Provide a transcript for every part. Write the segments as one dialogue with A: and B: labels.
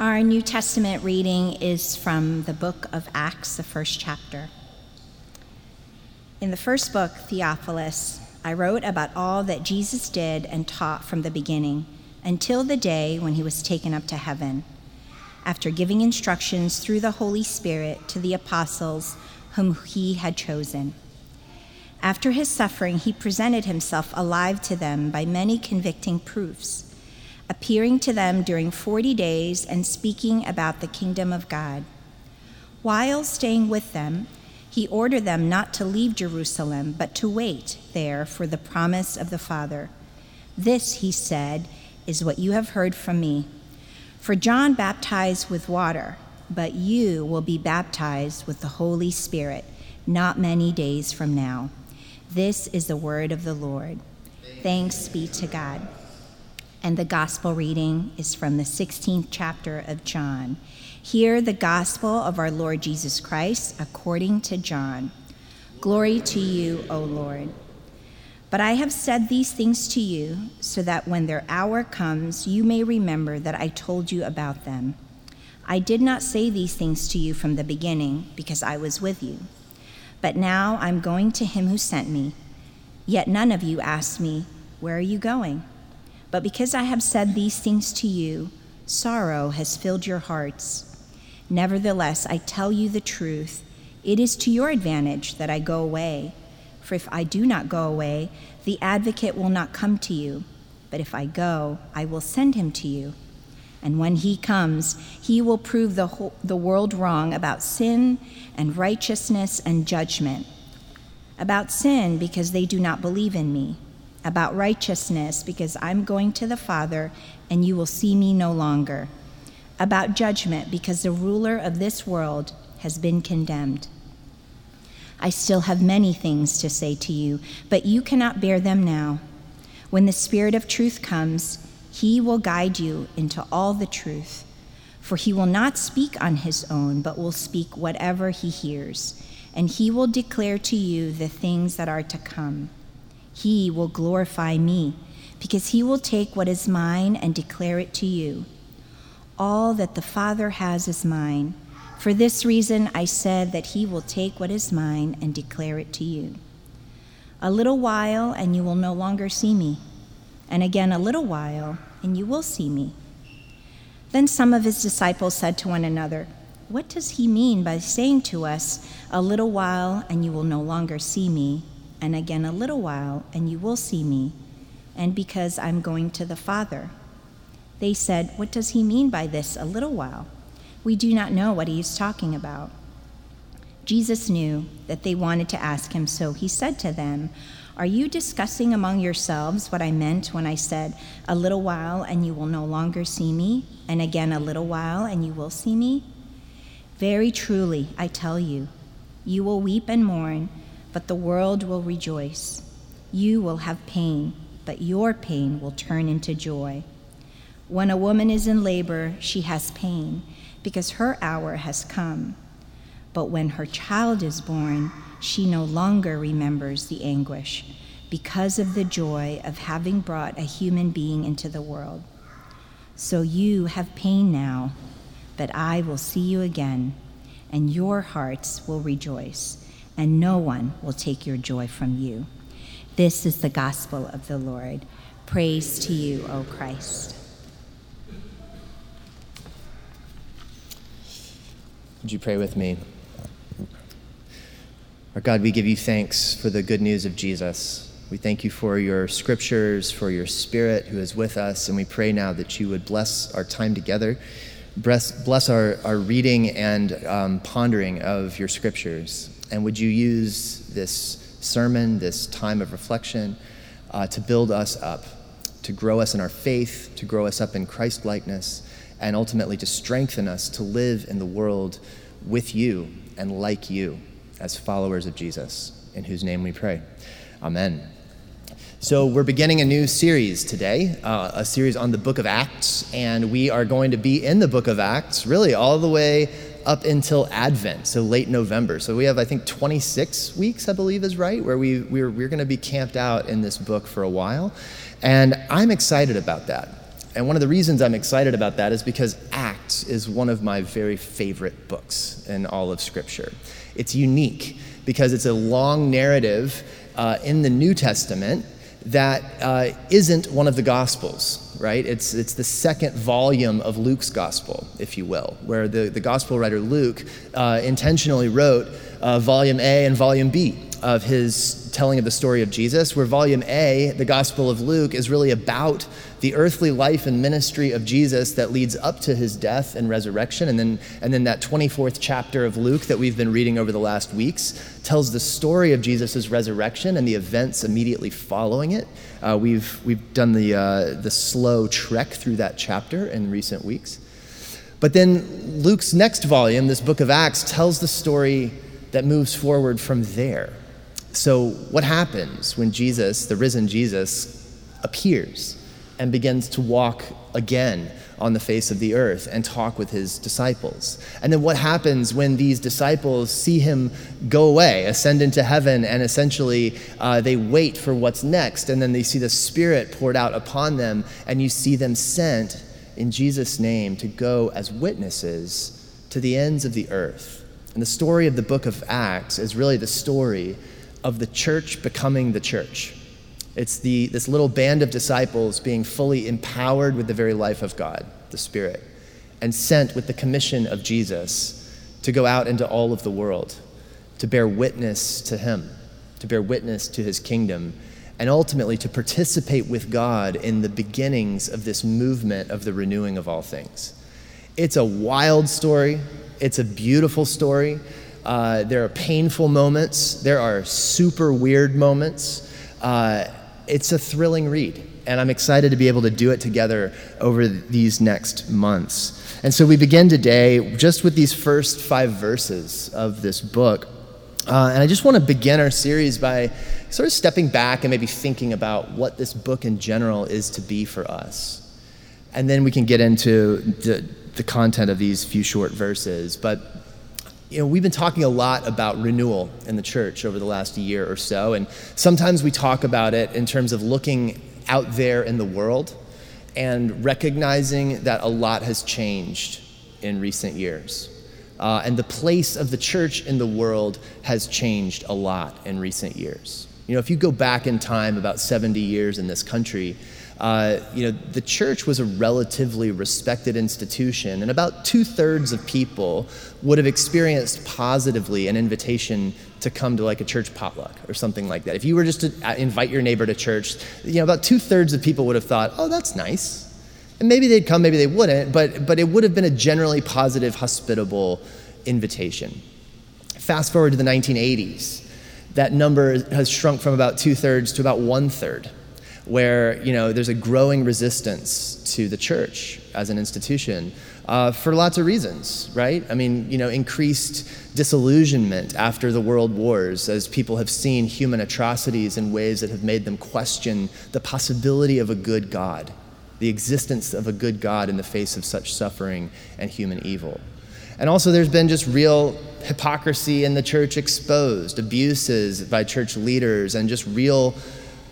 A: Our New Testament reading is from the book of Acts, the first chapter. In the first book, Theophilus, I wrote about all that Jesus did and taught from the beginning until the day when he was taken up to heaven, after giving instructions through the Holy Spirit to the apostles whom he had chosen. After his suffering, he presented himself alive to them by many convicting proofs appearing to them during 40 days and speaking about the kingdom of God. While staying with them, he ordered them not to leave Jerusalem, but to wait there for the promise of the Father. This, he said, is what you have heard from me. For John baptized with water, but you will be baptized with the Holy Spirit not many days from now. This is the word of the Lord. Thanks be to God. And the gospel reading is from the 16th chapter of John. Hear the gospel of our Lord Jesus Christ according to John. Glory to you, O Lord. But I have said these things to you so that when their hour comes, you may remember that I told you about them. I did not say these things to you from the beginning because I was with you. But now I'm going to him who sent me. Yet none of you asked me, Where are you going? But because I have said these things to you, sorrow has filled your hearts. Nevertheless, I tell you the truth. It is to your advantage that I go away. For if I do not go away, the advocate will not come to you. But if I go, I will send him to you. And when he comes, he will prove the, whole, the world wrong about sin and righteousness and judgment. About sin, because they do not believe in me about righteousness, because I'm going to the Father and you will see me no longer, about judgment, because the ruler of this world has been condemned. I still have many things to say to you, but you cannot bear them now. When the Spirit of truth comes, he will guide you into all the truth. For he will not speak on his own, but will speak whatever he hears, and he will declare to you the things that are to come. He will glorify me, because he will take what is mine and declare it to you. All that the Father has is mine. For this reason, I said that he will take what is mine and declare it to you. A little while, and you will no longer see me. And again, a little while, and you will see me. Then some of his disciples said to one another, What does he mean by saying to us, A little while, and you will no longer see me, and again a little while, and you will see me, and because I'm going to the Father. They said, What does he mean by this, a little while? We do not know what he is talking about. Jesus knew that they wanted to ask him, so he said to them, Are you discussing among yourselves what I meant when I said, A little while, and you will no longer see me, and again a little while, and you will see me? Very truly, I tell you, you will weep and mourn but the world will rejoice. You will have pain, but your pain will turn into joy. When a woman is in labor, she has pain because her hour has come. But when her child is born, she no longer remembers the anguish because of the joy of having brought a human being into the world. So you have pain now, but I will see you again, and your hearts will rejoice and no one will take your joy from you. This is the gospel of the Lord. Praise to you, O Christ.
B: Would you pray with me? Our God, we give you thanks for the good news of Jesus. We thank you for your scriptures, for your spirit who is with us, and we pray now that you would bless our time together, bless, bless our, our reading and um, pondering of your scriptures. And would you use this sermon, this time of reflection, uh, to build us up, to grow us in our faith, to grow us up in Christ likeness, and ultimately to strengthen us to live in the world with you and like you as followers of Jesus, in whose name we pray. Amen. So, we're beginning a new series today, uh, a series on the book of Acts, and we are going to be in the book of Acts really all the way up until Advent, so late November. So we have, I think, 26 weeks, I believe is right, where we, we're, we're going to be camped out in this book for a while. And I'm excited about that. And one of the reasons I'm excited about that is because Acts is one of my very favorite books in all of Scripture. It's unique because it's a long narrative uh, in the New Testament that uh, not one of the Gospels, right? It's, it's the second volume of Luke's Gospel, if you will, where the, the Gospel writer Luke uh, intentionally wrote uh, Volume A and Volume B of his telling of the story of Jesus, where Volume A, the Gospel of Luke, is really about the earthly life and ministry of Jesus that leads up to his death and resurrection. And then, and then that 24th chapter of Luke that we've been reading over the last weeks tells the story of Jesus' resurrection and the events immediately following it. Uh, we've, we've done the, uh, the slow trek through that chapter in recent weeks. But then Luke's next volume, this book of Acts, tells the story that moves forward from there. So, what happens when Jesus, the risen Jesus, appears? and begins to walk again on the face of the earth and talk with his disciples. And then what happens when these disciples see him go away, ascend into heaven, and essentially uh, they wait for what's next, and then they see the Spirit poured out upon them, and you see them sent in Jesus' name to go as witnesses to the ends of the earth. And the story of the book of Acts is really the story of the church becoming the church. It's the, this little band of disciples being fully empowered with the very life of God, the Spirit, and sent with the commission of Jesus to go out into all of the world, to bear witness to Him, to bear witness to His kingdom, and ultimately to participate with God in the beginnings of this movement of the renewing of all things. It's a wild story, it's a beautiful story. Uh, there are painful moments, there are super weird moments. Uh, it's a thrilling read, and I'm excited to be able to do it together over these next months. And so we begin today just with these first five verses of this book. Uh, and I just want to begin our series by sort of stepping back and maybe thinking about what this book in general is to be for us. And then we can get into the, the content of these few short verses. But you know, we've been talking a lot about renewal in the church over the last year or so, and sometimes we talk about it in terms of looking out there in the world and recognizing that a lot has changed in recent years. Uh, and the place of the church in the world has changed a lot in recent years. You know, if you go back in time about 70 years in this country, uh, you know, the church was a relatively respected institution, and about two thirds of people would have experienced positively an invitation to come to like a church potluck or something like that. If you were just to uh, invite your neighbor to church, you know, about two thirds of people would have thought, oh, that's nice. And maybe they'd come, maybe they wouldn't, but, but it would have been a generally positive, hospitable invitation. Fast forward to the 1980s, that number has shrunk from about two thirds to about one third where you know there's a growing resistance to the church as an institution uh, for lots of reasons, right? I mean, you know, increased disillusionment after the world wars as people have seen human atrocities in ways that have made them question the possibility of a good God, the existence of a good God in the face of such suffering and human evil. And also, there's been just real hypocrisy in the church exposed, abuses by church leaders, and just real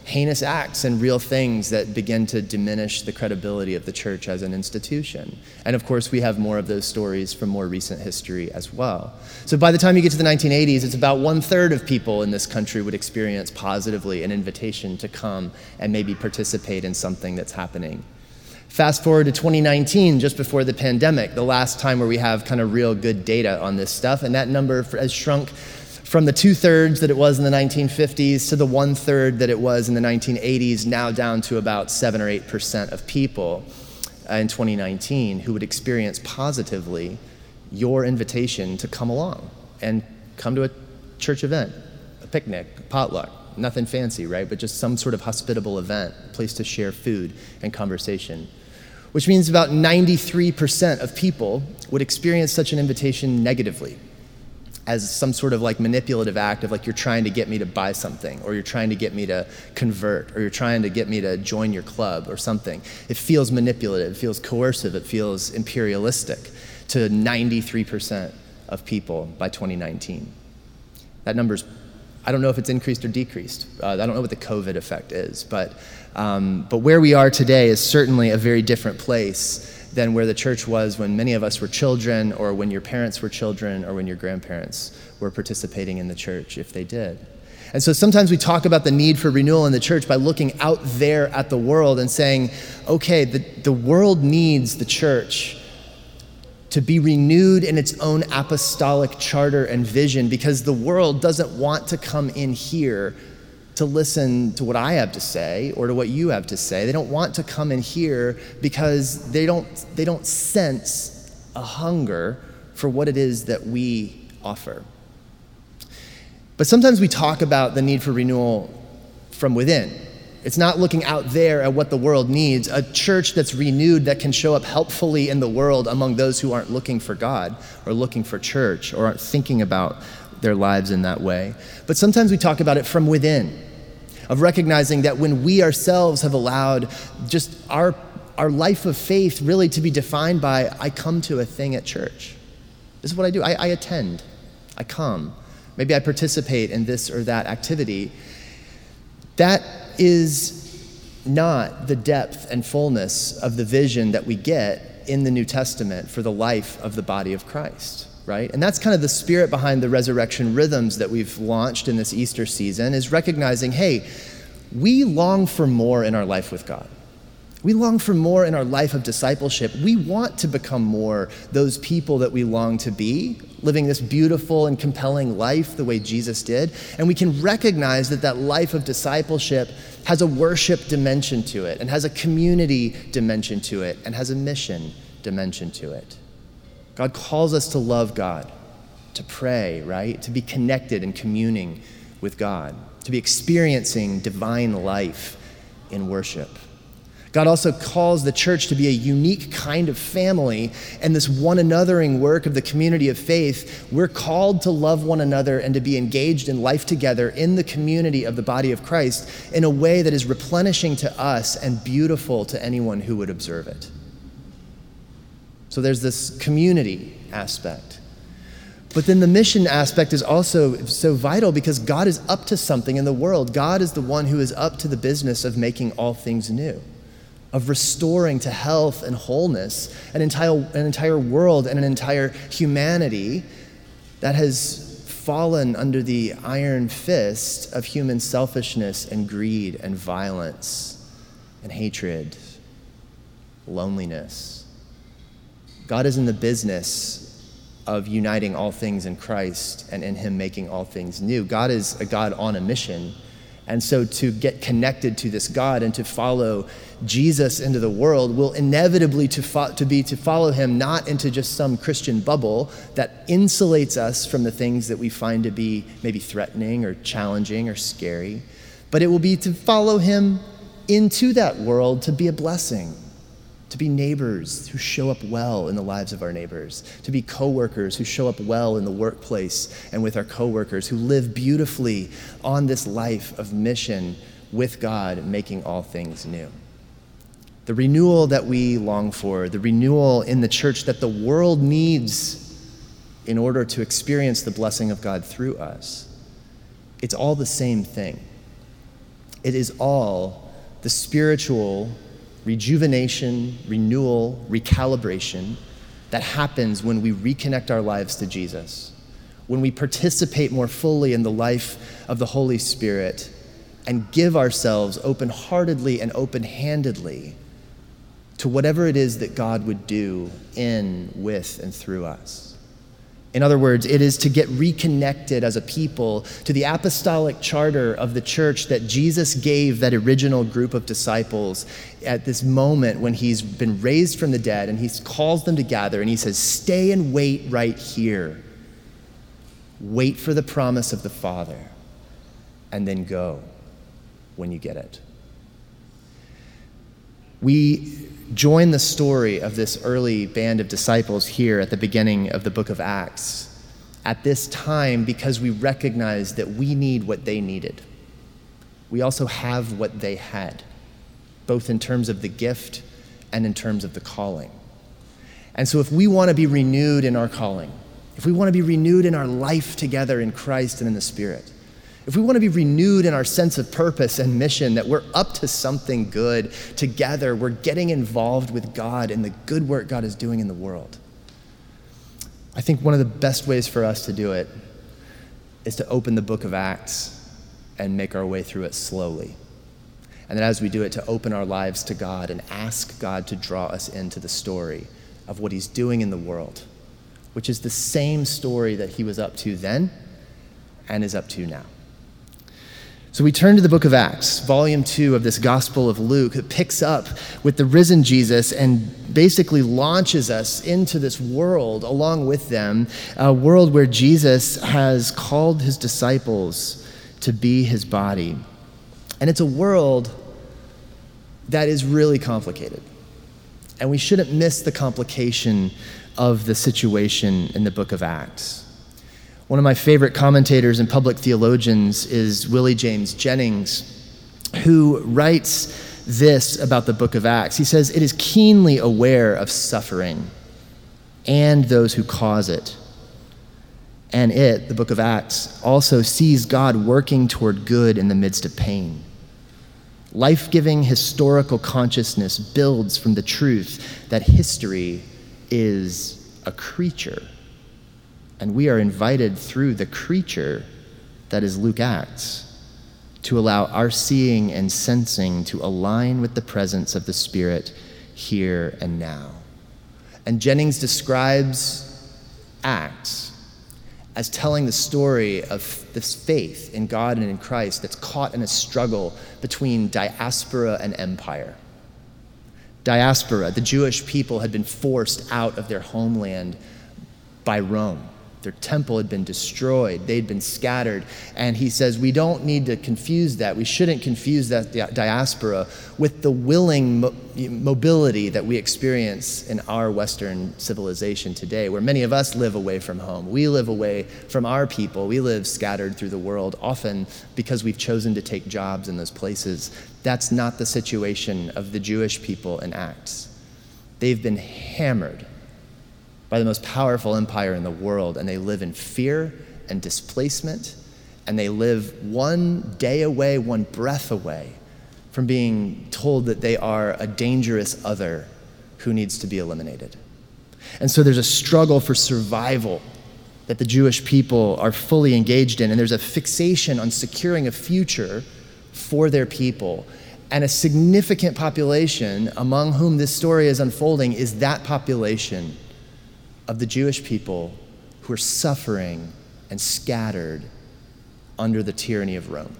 B: heinous acts and real things that begin to diminish the credibility of the church as an institution. And of course, we have more of those stories from more recent history as well. So by the time you get to the 1980s, it's about one third of people in this country would experience positively an invitation to come and maybe participate in something that's happening. Fast forward to 2019, just before the pandemic, the last time where we have kind of real good data on this stuff, and that number has shrunk from the two thirds that it was in the 1950s to the one third that it was in the 1980s, now down to about seven or eight percent of people uh, in 2019 who would experience positively your invitation to come along and come to a church event, a picnic, a potluck. Nothing fancy, right? But just some sort of hospitable event, a place to share food and conversation. Which means about 93% of people would experience such an invitation negatively as some sort of like manipulative act of like you're trying to get me to buy something or you're trying to get me to convert or you're trying to get me to join your club or something. It feels manipulative, it feels coercive, it feels imperialistic to 93% of people by 2019. That number's I don't know if it's increased or decreased. Uh, I don't know what the COVID effect is, but, um, but where we are today is certainly a very different place than where the church was when many of us were children, or when your parents were children, or when your grandparents were participating in the church, if they did. And so sometimes we talk about the need for renewal in the church by looking out there at the world and saying, okay, the, the world needs the church to be renewed in its own apostolic charter and vision because the world doesn't want to come in here to listen to what I have to say or to what you have to say. They don't want to come in here because they don't, they don't sense a hunger for what it is that we offer. But sometimes we talk about the need for renewal from within. It's not looking out there at what the world needs. A church that's renewed that can show up helpfully in the world among those who aren't looking for God or looking for church or aren't thinking about their lives in that way. But sometimes we talk about it from within, of recognizing that when we ourselves have allowed just our, our life of faith really to be defined by, I come to a thing at church. This is what I do. I, I attend, I come. Maybe I participate in this or that activity. That is not the depth and fullness of the vision that we get in the New Testament for the life of the body of Christ, right? And that's kind of the spirit behind the resurrection rhythms that we've launched in this Easter season is recognizing, hey, we long for more in our life with God. We long for more in our life of discipleship. We want to become more those people that we long to be, living this beautiful and compelling life the way Jesus did. And we can recognize that that life of discipleship has a worship dimension to it, and has a community dimension to it, and has a mission dimension to it. God calls us to love God, to pray, right? To be connected and communing with God, to be experiencing divine life in worship. God also calls the church to be a unique kind of family, and this one anothering work of the community of faith, we're called to love one another and to be engaged in life together in the community of the body of Christ in a way that is replenishing to us and beautiful to anyone who would observe it. So there's this community aspect. But then the mission aspect is also so vital because God is up to something in the world. God is the one who is up to the business of making all things new of restoring to health and wholeness an entire, an entire world and an entire humanity that has fallen under the iron fist of human selfishness and greed and violence and hatred, loneliness. God is in the business of uniting all things in Christ and in Him making all things new. God is a God on a mission and so to get connected to this God and to follow Jesus into the world will inevitably to, fo- to be to follow him not into just some Christian bubble that insulates us from the things that we find to be maybe threatening or challenging or scary, but it will be to follow him into that world to be a blessing to be neighbors who show up well in the lives of our neighbors, to be coworkers who show up well in the workplace and with our coworkers, who live beautifully on this life of mission with God, making all things new. The renewal that we long for, the renewal in the church that the world needs in order to experience the blessing of God through us, it's all the same thing. It is all the spiritual rejuvenation, renewal, recalibration that happens when we reconnect our lives to Jesus, when we participate more fully in the life of the Holy Spirit and give ourselves open heartedly and open handedly to whatever it is that God would do in, with, and through us. In other words, it is to get reconnected as a people to the apostolic charter of the church that Jesus gave that original group of disciples at this moment when he's been raised from the dead and he calls them to gather and he says, Stay and wait right here. Wait for the promise of the Father and then go when you get it. We join the story of this early band of disciples here at the beginning of the book of Acts at this time because we recognize that we need what they needed. We also have what they had, both in terms of the gift and in terms of the calling. And so, if we want to be renewed in our calling, if we want to be renewed in our life together in Christ and in the Spirit, if we want to be renewed in our sense of purpose and mission, that we're up to something good together, we're getting involved with God and the good work God is doing in the world. I think one of the best ways for us to do it is to open the book of Acts and make our way through it slowly. And then as we do it, to open our lives to God and ask God to draw us into the story of what He's doing in the world, which is the same story that He was up to then and is up to now. So we turn to the book of Acts, volume two of this Gospel of Luke. It picks up with the risen Jesus and basically launches us into this world along with them, a world where Jesus has called his disciples to be his body. And it's a world that is really complicated. And we shouldn't miss the complication of the situation in the book of Acts. One of my favorite commentators and public theologians is Willie James Jennings, who writes this about the book of Acts. He says, It is keenly aware of suffering and those who cause it. And it, the book of Acts, also sees God working toward good in the midst of pain. Life giving historical consciousness builds from the truth that history is a creature. And we are invited through the creature that is Luke Acts to allow our seeing and sensing to align with the presence of the Spirit here and now. And Jennings describes Acts as telling the story of this faith in God and in Christ that's caught in a struggle between diaspora and empire. Diaspora, the Jewish people had been forced out of their homeland by Rome. Their temple had been destroyed, they'd been scattered. And he says, We don't need to confuse that. We shouldn't confuse that diaspora with the willing mo- mobility that we experience in our Western civilization today, where many of us live away from home. We live away from our people. We live scattered through the world, often because we've chosen to take jobs in those places. That's not the situation of the Jewish people in Acts. They've been hammered by the most powerful empire in the world, and they live in fear and displacement, and they live one day away, one breath away from being told that they are a dangerous other who needs to be eliminated. And so there's a struggle for survival that the Jewish people are fully engaged in, and there's a fixation on securing a future for their people. And a significant population among whom this story is unfolding is that population of the Jewish people who are suffering and scattered under the tyranny of Rome.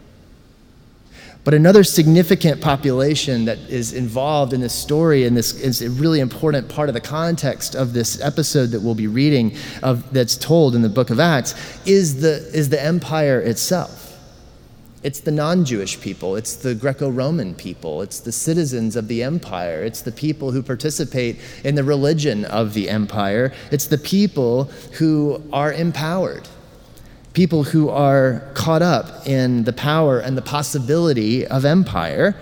B: But another significant population that is involved in this story, and this is a really important part of the context of this episode that we'll be reading of, that's told in the book of Acts, is the, is the empire itself. It's the non Jewish people, it's the Greco Roman people, it's the citizens of the empire, it's the people who participate in the religion of the empire, it's the people who are empowered, people who are caught up in the power and the possibility of empire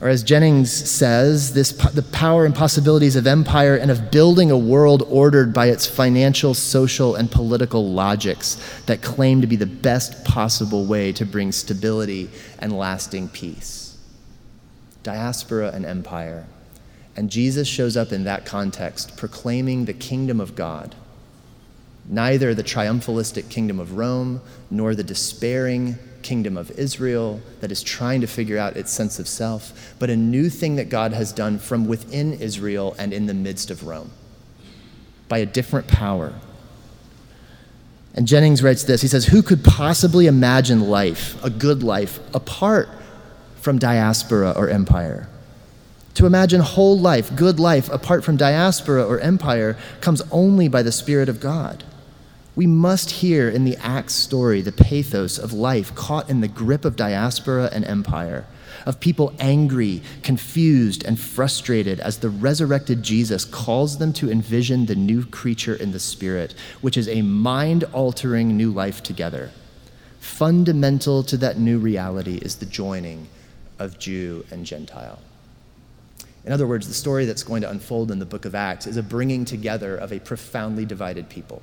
B: or as Jennings says, this, the power and possibilities of empire and of building a world ordered by its financial, social, and political logics that claim to be the best possible way to bring stability and lasting peace. Diaspora and empire. And Jesus shows up in that context, proclaiming the kingdom of God. Neither the triumphalistic kingdom of Rome nor the despairing kingdom of Israel that is trying to figure out its sense of self, but a new thing that God has done from within Israel and in the midst of Rome by a different power. And Jennings writes this He says, Who could possibly imagine life, a good life, apart from diaspora or empire? To imagine whole life, good life, apart from diaspora or empire comes only by the Spirit of God. We must hear in the Acts story the pathos of life caught in the grip of diaspora and empire, of people angry, confused, and frustrated as the resurrected Jesus calls them to envision the new creature in the Spirit, which is a mind altering new life together. Fundamental to that new reality is the joining of Jew and Gentile. In other words, the story that's going to unfold in the book of Acts is a bringing together of a profoundly divided people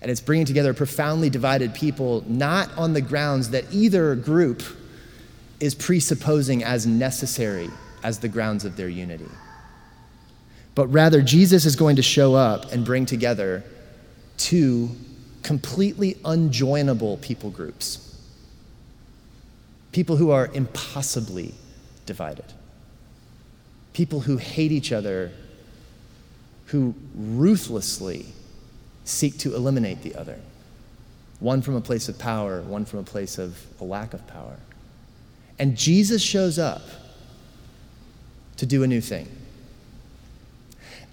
B: And it's bringing together profoundly divided people, not on the grounds that either group is presupposing as necessary as the grounds of their unity. But rather, Jesus is going to show up and bring together two completely unjoinable people groups. People who are impossibly divided. People who hate each other, who ruthlessly seek to eliminate the other. One from a place of power, one from a place of a lack of power. And Jesus shows up to do a new thing.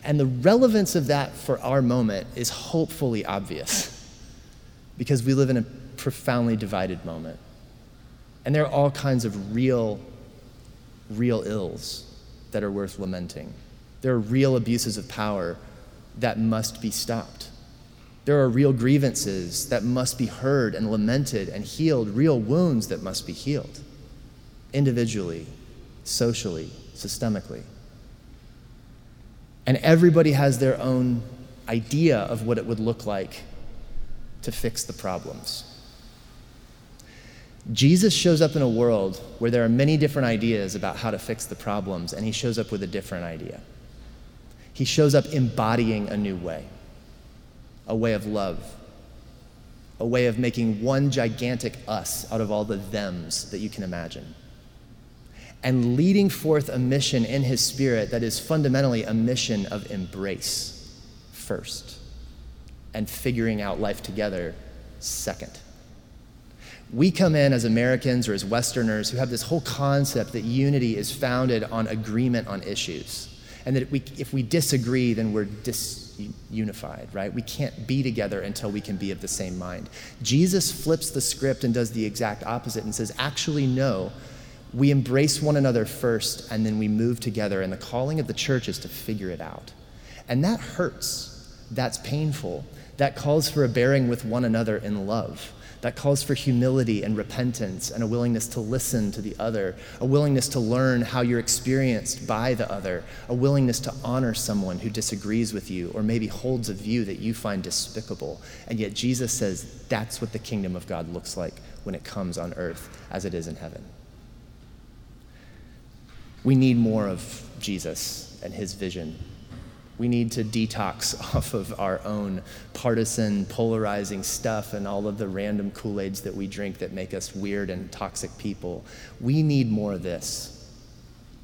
B: And the relevance of that for our moment is hopefully obvious because we live in a profoundly divided moment. And there are all kinds of real, real ills that are worth lamenting. There are real abuses of power that must be stopped. There are real grievances that must be heard and lamented and healed, real wounds that must be healed individually, socially, systemically. And everybody has their own idea of what it would look like to fix the problems. Jesus shows up in a world where there are many different ideas about how to fix the problems, and he shows up with a different idea. He shows up embodying a new way, a way of love, a way of making one gigantic us out of all the thems that you can imagine and leading forth a mission in his spirit that is fundamentally a mission of embrace first and figuring out life together second. We come in as Americans or as Westerners who have this whole concept that unity is founded on agreement on issues. And that we, if we disagree, then we're disunified, right? We can't be together until we can be of the same mind. Jesus flips the script and does the exact opposite and says, actually, no, we embrace one another first and then we move together. And the calling of the church is to figure it out. And that hurts. That's painful. That calls for a bearing with one another in love. That calls for humility and repentance and a willingness to listen to the other, a willingness to learn how you're experienced by the other, a willingness to honor someone who disagrees with you or maybe holds a view that you find despicable. And yet Jesus says that's what the kingdom of God looks like when it comes on earth as it is in heaven. We need more of Jesus and his vision. We need to detox off of our own partisan, polarizing stuff and all of the random Kool Aids that we drink that make us weird and toxic people. We need more of this.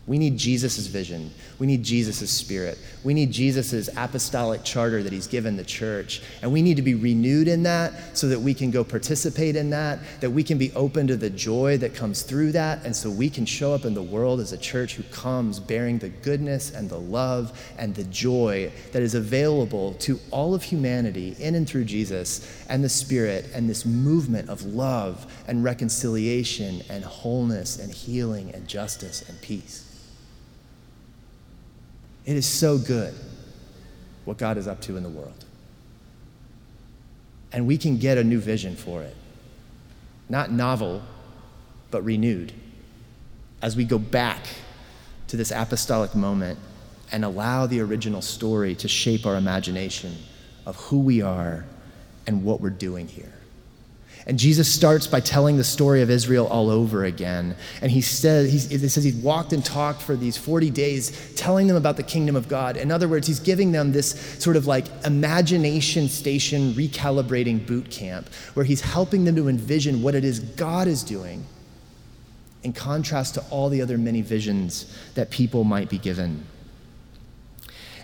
B: We need Jesus' vision. We need Jesus' spirit. We need Jesus' apostolic charter that he's given the church. And we need to be renewed in that so that we can go participate in that, that we can be open to the joy that comes through that, and so we can show up in the world as a church who comes bearing the goodness and the love and the joy that is available to all of humanity in and through Jesus and the Spirit and this movement of love and reconciliation and wholeness and healing and justice and peace. It is so good what God is up to in the world. And we can get a new vision for it. Not novel, but renewed. As we go back to this apostolic moment and allow the original story to shape our imagination of who we are and what we're doing here. And Jesus starts by telling the story of Israel all over again. And he says, he, says he walked and talked for these 40 days, telling them about the kingdom of God. In other words, he's giving them this sort of like imagination station recalibrating boot camp, where he's helping them to envision what it is God is doing in contrast to all the other many visions that people might be given.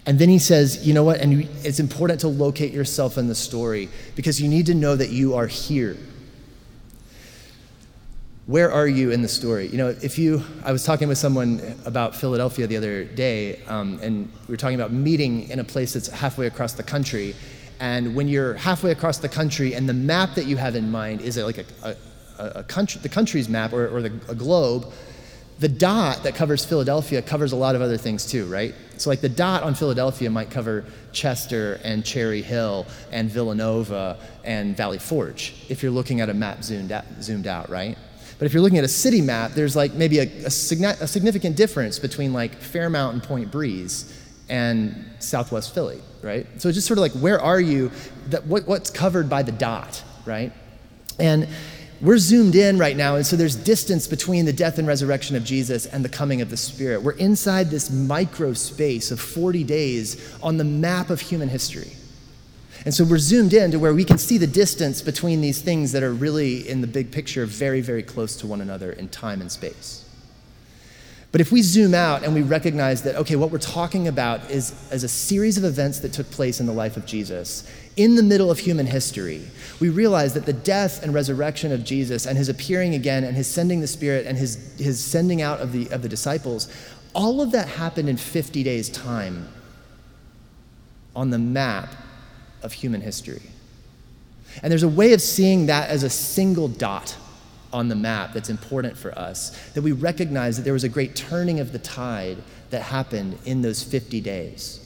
B: And then he says, you know what? And it's important to locate yourself in the story because you need to know that you are here where are you in the story? You know, if you, I was talking with someone about Philadelphia the other day, um, and we were talking about meeting in a place that's halfway across the country. And when you're halfway across the country, and the map that you have in mind is like a, a, a country, the country's map or, or the, a globe, the dot that covers Philadelphia covers a lot of other things too, right? So, like the dot on Philadelphia might cover Chester and Cherry Hill and Villanova and Valley Forge if you're looking at a map zoomed out, zoomed out right? But if you're looking at a city map, there's like maybe a, a, a significant difference between like Fairmount and Point Breeze and Southwest Philly, right? So it's just sort of like, where are you? That, what, what's covered by the dot, right? And we're zoomed in right now, and so there's distance between the death and resurrection of Jesus and the coming of the Spirit. We're inside this micro space of 40 days on the map of human history. And so we're zoomed in to where we can see the distance between these things that are really, in the big picture, very, very close to one another in time and space. But if we zoom out and we recognize that, okay, what we're talking about is as a series of events that took place in the life of Jesus in the middle of human history, we realize that the death and resurrection of Jesus and his appearing again and his sending the Spirit and his, his sending out of the, of the disciples, all of that happened in 50 days' time on the map of human history. And there's a way of seeing that as a single dot on the map that's important for us, that we recognize that there was a great turning of the tide that happened in those 50 days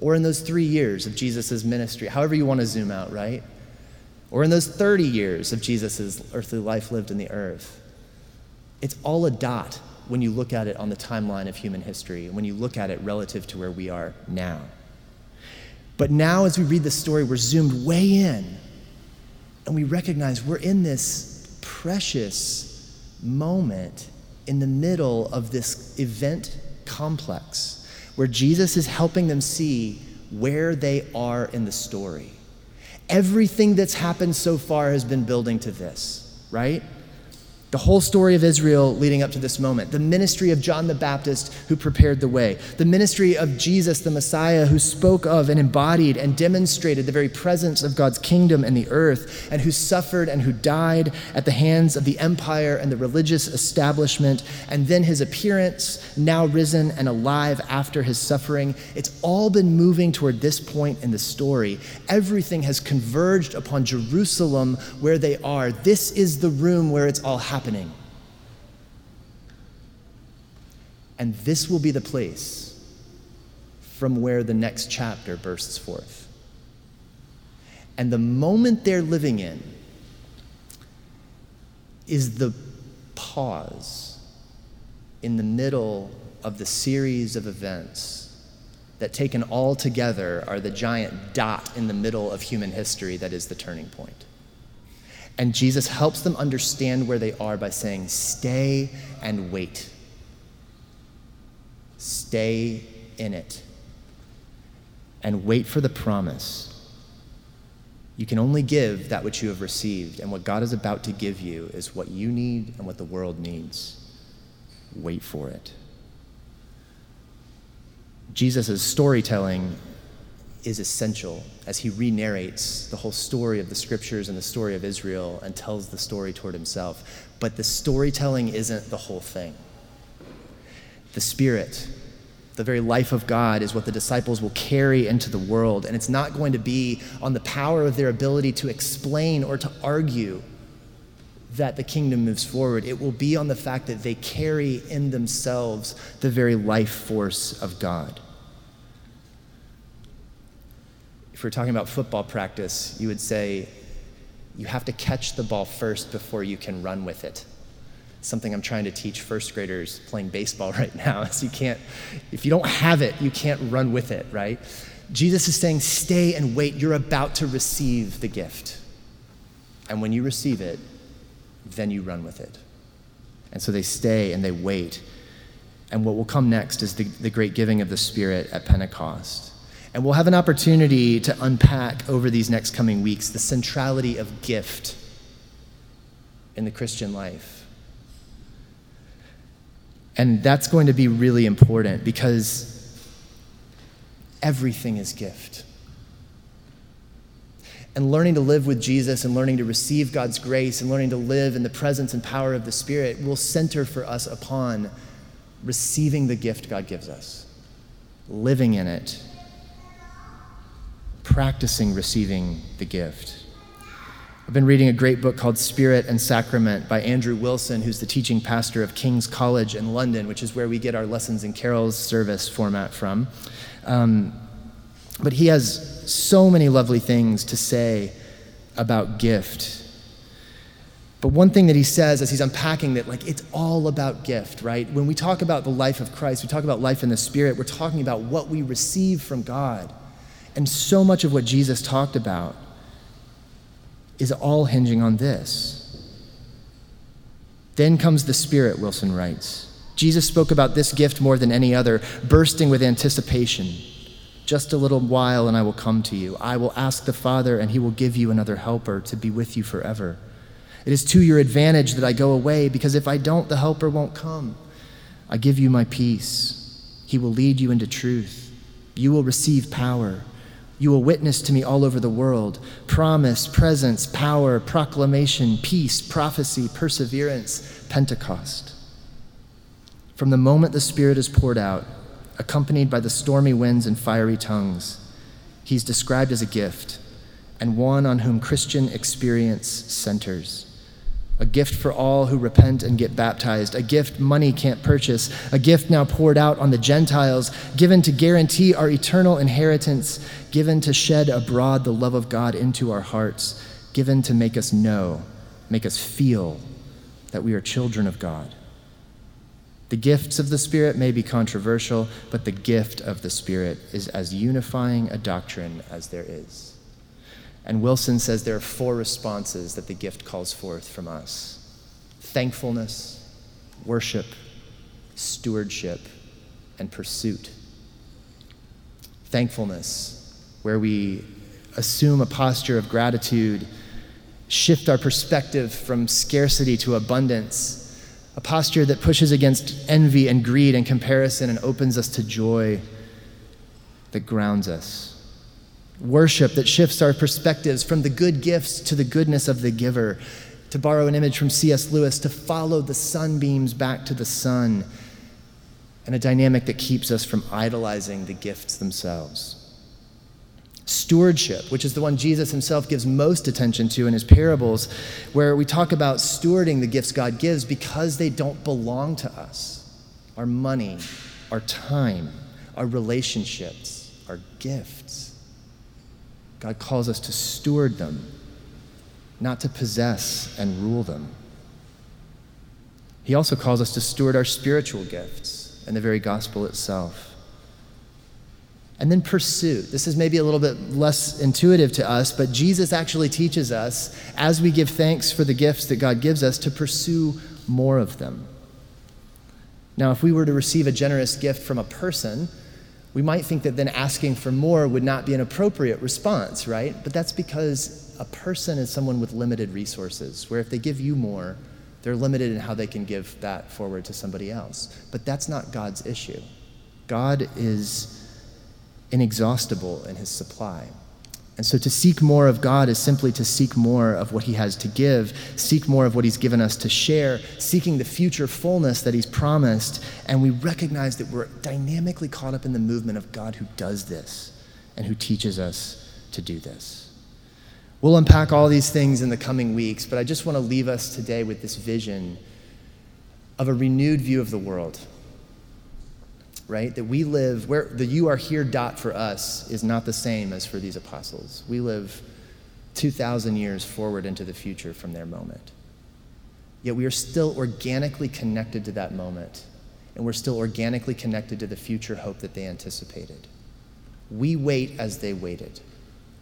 B: or in those three years of Jesus' ministry, however you want to zoom out, right? Or in those 30 years of Jesus' earthly life lived in the earth. It's all a dot when you look at it on the timeline of human history, when you look at it relative to where we are now. But now, as we read the story, we're zoomed way in and we recognize we're in this precious moment in the middle of this event complex where Jesus is helping them see where they are in the story. Everything that's happened so far has been building to this, right? The whole story of Israel leading up to this moment, the ministry of John the Baptist who prepared the way, the ministry of Jesus the Messiah who spoke of and embodied and demonstrated the very presence of God's kingdom in the earth, and who suffered and who died at the hands of the empire and the religious establishment, and then his appearance, now risen and alive after his suffering. It's all been moving toward this point in the story. Everything has converged upon Jerusalem where they are. This is the room where it's all happening happening. And this will be the place from where the next chapter bursts forth. And the moment they're living in is the pause in the middle of the series of events that, taken all together, are the giant dot in the middle of human history that is the turning point. And Jesus helps them understand where they are by saying, Stay and wait. Stay in it. And wait for the promise. You can only give that which you have received, and what God is about to give you is what you need and what the world needs. Wait for it. Jesus' storytelling is essential as he re narrates the whole story of the scriptures and the story of Israel and tells the story toward himself. But the storytelling isn't the whole thing. The Spirit, the very life of God, is what the disciples will carry into the world. And it's not going to be on the power of their ability to explain or to argue that the kingdom moves forward. It will be on the fact that they carry in themselves the very life force of God. If we're talking about football practice, you would say you have to catch the ball first before you can run with it. Something I'm trying to teach first graders playing baseball right now is you can't, if you don't have it, you can't run with it, right? Jesus is saying, stay and wait. You're about to receive the gift. And when you receive it, then you run with it. And so they stay and they wait. And what will come next is the, the great giving of the Spirit at Pentecost. And we'll have an opportunity to unpack over these next coming weeks the centrality of gift in the Christian life. And that's going to be really important because everything is gift. And learning to live with Jesus and learning to receive God's grace and learning to live in the presence and power of the Spirit will center for us upon receiving the gift God gives us, living in it, practicing receiving the gift. I've been reading a great book called Spirit and Sacrament by Andrew Wilson, who's the teaching pastor of King's College in London, which is where we get our lessons and carols service format from. Um, but he has so many lovely things to say about gift. But one thing that he says as he's unpacking that, like, it's all about gift, right? When we talk about the life of Christ, we talk about life in the Spirit, we're talking about what we receive from God. And so much of what Jesus talked about is all hinging on this. Then comes the Spirit, Wilson writes. Jesus spoke about this gift more than any other, bursting with anticipation. Just a little while, and I will come to you. I will ask the Father, and he will give you another helper to be with you forever. It is to your advantage that I go away, because if I don't, the helper won't come. I give you my peace. He will lead you into truth. You will receive power. You will witness to me all over the world. Promise, presence, power, proclamation, peace, prophecy, perseverance, Pentecost. From the moment the Spirit is poured out, accompanied by the stormy winds and fiery tongues, he's described as a gift and one on whom Christian experience centers a gift for all who repent and get baptized, a gift money can't purchase, a gift now poured out on the Gentiles, given to guarantee our eternal inheritance, given to shed abroad the love of God into our hearts, given to make us know, make us feel that we are children of God. The gifts of the Spirit may be controversial, but the gift of the Spirit is as unifying a doctrine as there is. And Wilson says there are four responses that the gift calls forth from us thankfulness, worship, stewardship, and pursuit. Thankfulness, where we assume a posture of gratitude, shift our perspective from scarcity to abundance, a posture that pushes against envy and greed and comparison and opens us to joy that grounds us worship that shifts our perspectives from the good gifts to the goodness of the giver. To borrow an image from C.S. Lewis, to follow the sunbeams back to the sun, and a dynamic that keeps us from idolizing the gifts themselves. Stewardship, which is the one Jesus himself gives most attention to in his parables, where we talk about stewarding the gifts God gives because they don't belong to us our money, our time, our relationships, our gifts. God calls us to steward them, not to possess and rule them. He also calls us to steward our spiritual gifts and the very gospel itself. And then pursuit. This is maybe a little bit less intuitive to us, but Jesus actually teaches us, as we give thanks for the gifts that God gives us, to pursue more of them. Now, if we were to receive a generous gift from a person, we might think that then asking for more would not be an appropriate response, right? But that's because a person is someone with limited resources, where if they give you more, they're limited in how they can give that forward to somebody else. But that's not God's issue. God is inexhaustible in his supply. And so to seek more of God is simply to seek more of what He has to give, seek more of what He's given us to share, seeking the future fullness that He's promised. And we recognize that we're dynamically caught up in the movement of God who does this and who teaches us to do this. We'll unpack all these things in the coming weeks, but I just want to leave us today with this vision of a renewed view of the world right? That we live where the you are here dot for us is not the same as for these apostles. We live 2,000 years forward into the future from their moment. Yet we are still organically connected to that moment, and we're still organically connected to the future hope that they anticipated. We wait as they waited.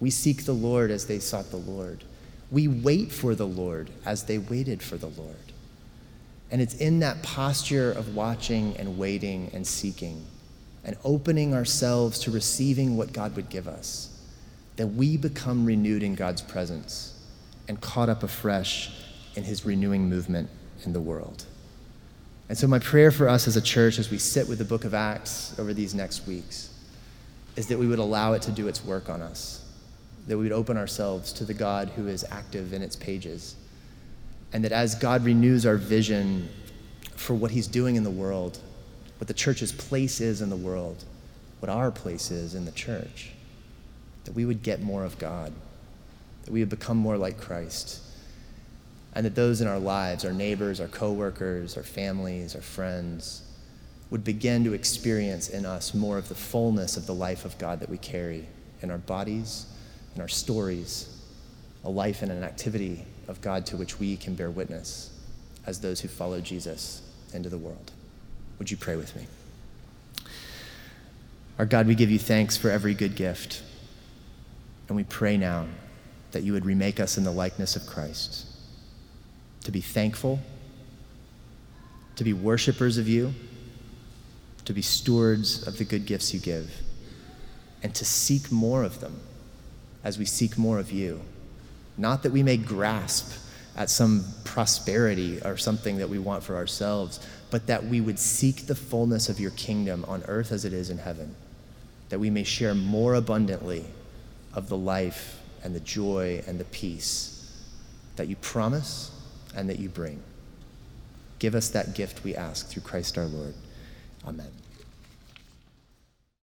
B: We seek the Lord as they sought the Lord. We wait for the Lord as they waited for the Lord. And it's in that posture of watching and waiting and seeking and opening ourselves to receiving what God would give us that we become renewed in God's presence and caught up afresh in his renewing movement in the world. And so, my prayer for us as a church as we sit with the book of Acts over these next weeks is that we would allow it to do its work on us, that we would open ourselves to the God who is active in its pages and that as God renews our vision for what He's doing in the world, what the church's place is in the world, what our place is in the church, that we would get more of God, that we would become more like Christ, and that those in our lives, our neighbors, our coworkers, our families, our friends, would begin to experience in us more of the fullness of the life of God that we carry in our bodies, in our stories, a life and an activity of God to which we can bear witness as those who follow Jesus into the world. Would you pray with me? Our God, we give you thanks for every good gift. And we pray now that you would remake us in the likeness of Christ, to be thankful, to be worshipers of you, to be stewards of the good gifts you give, and to seek more of them as we seek more of you. Not that we may grasp at some prosperity or something that we want for ourselves, but that we would seek the fullness of your kingdom on earth as it is in heaven, that we may share more abundantly of the life and the joy and the peace that you promise and that you bring. Give us that gift, we ask, through Christ our Lord. Amen.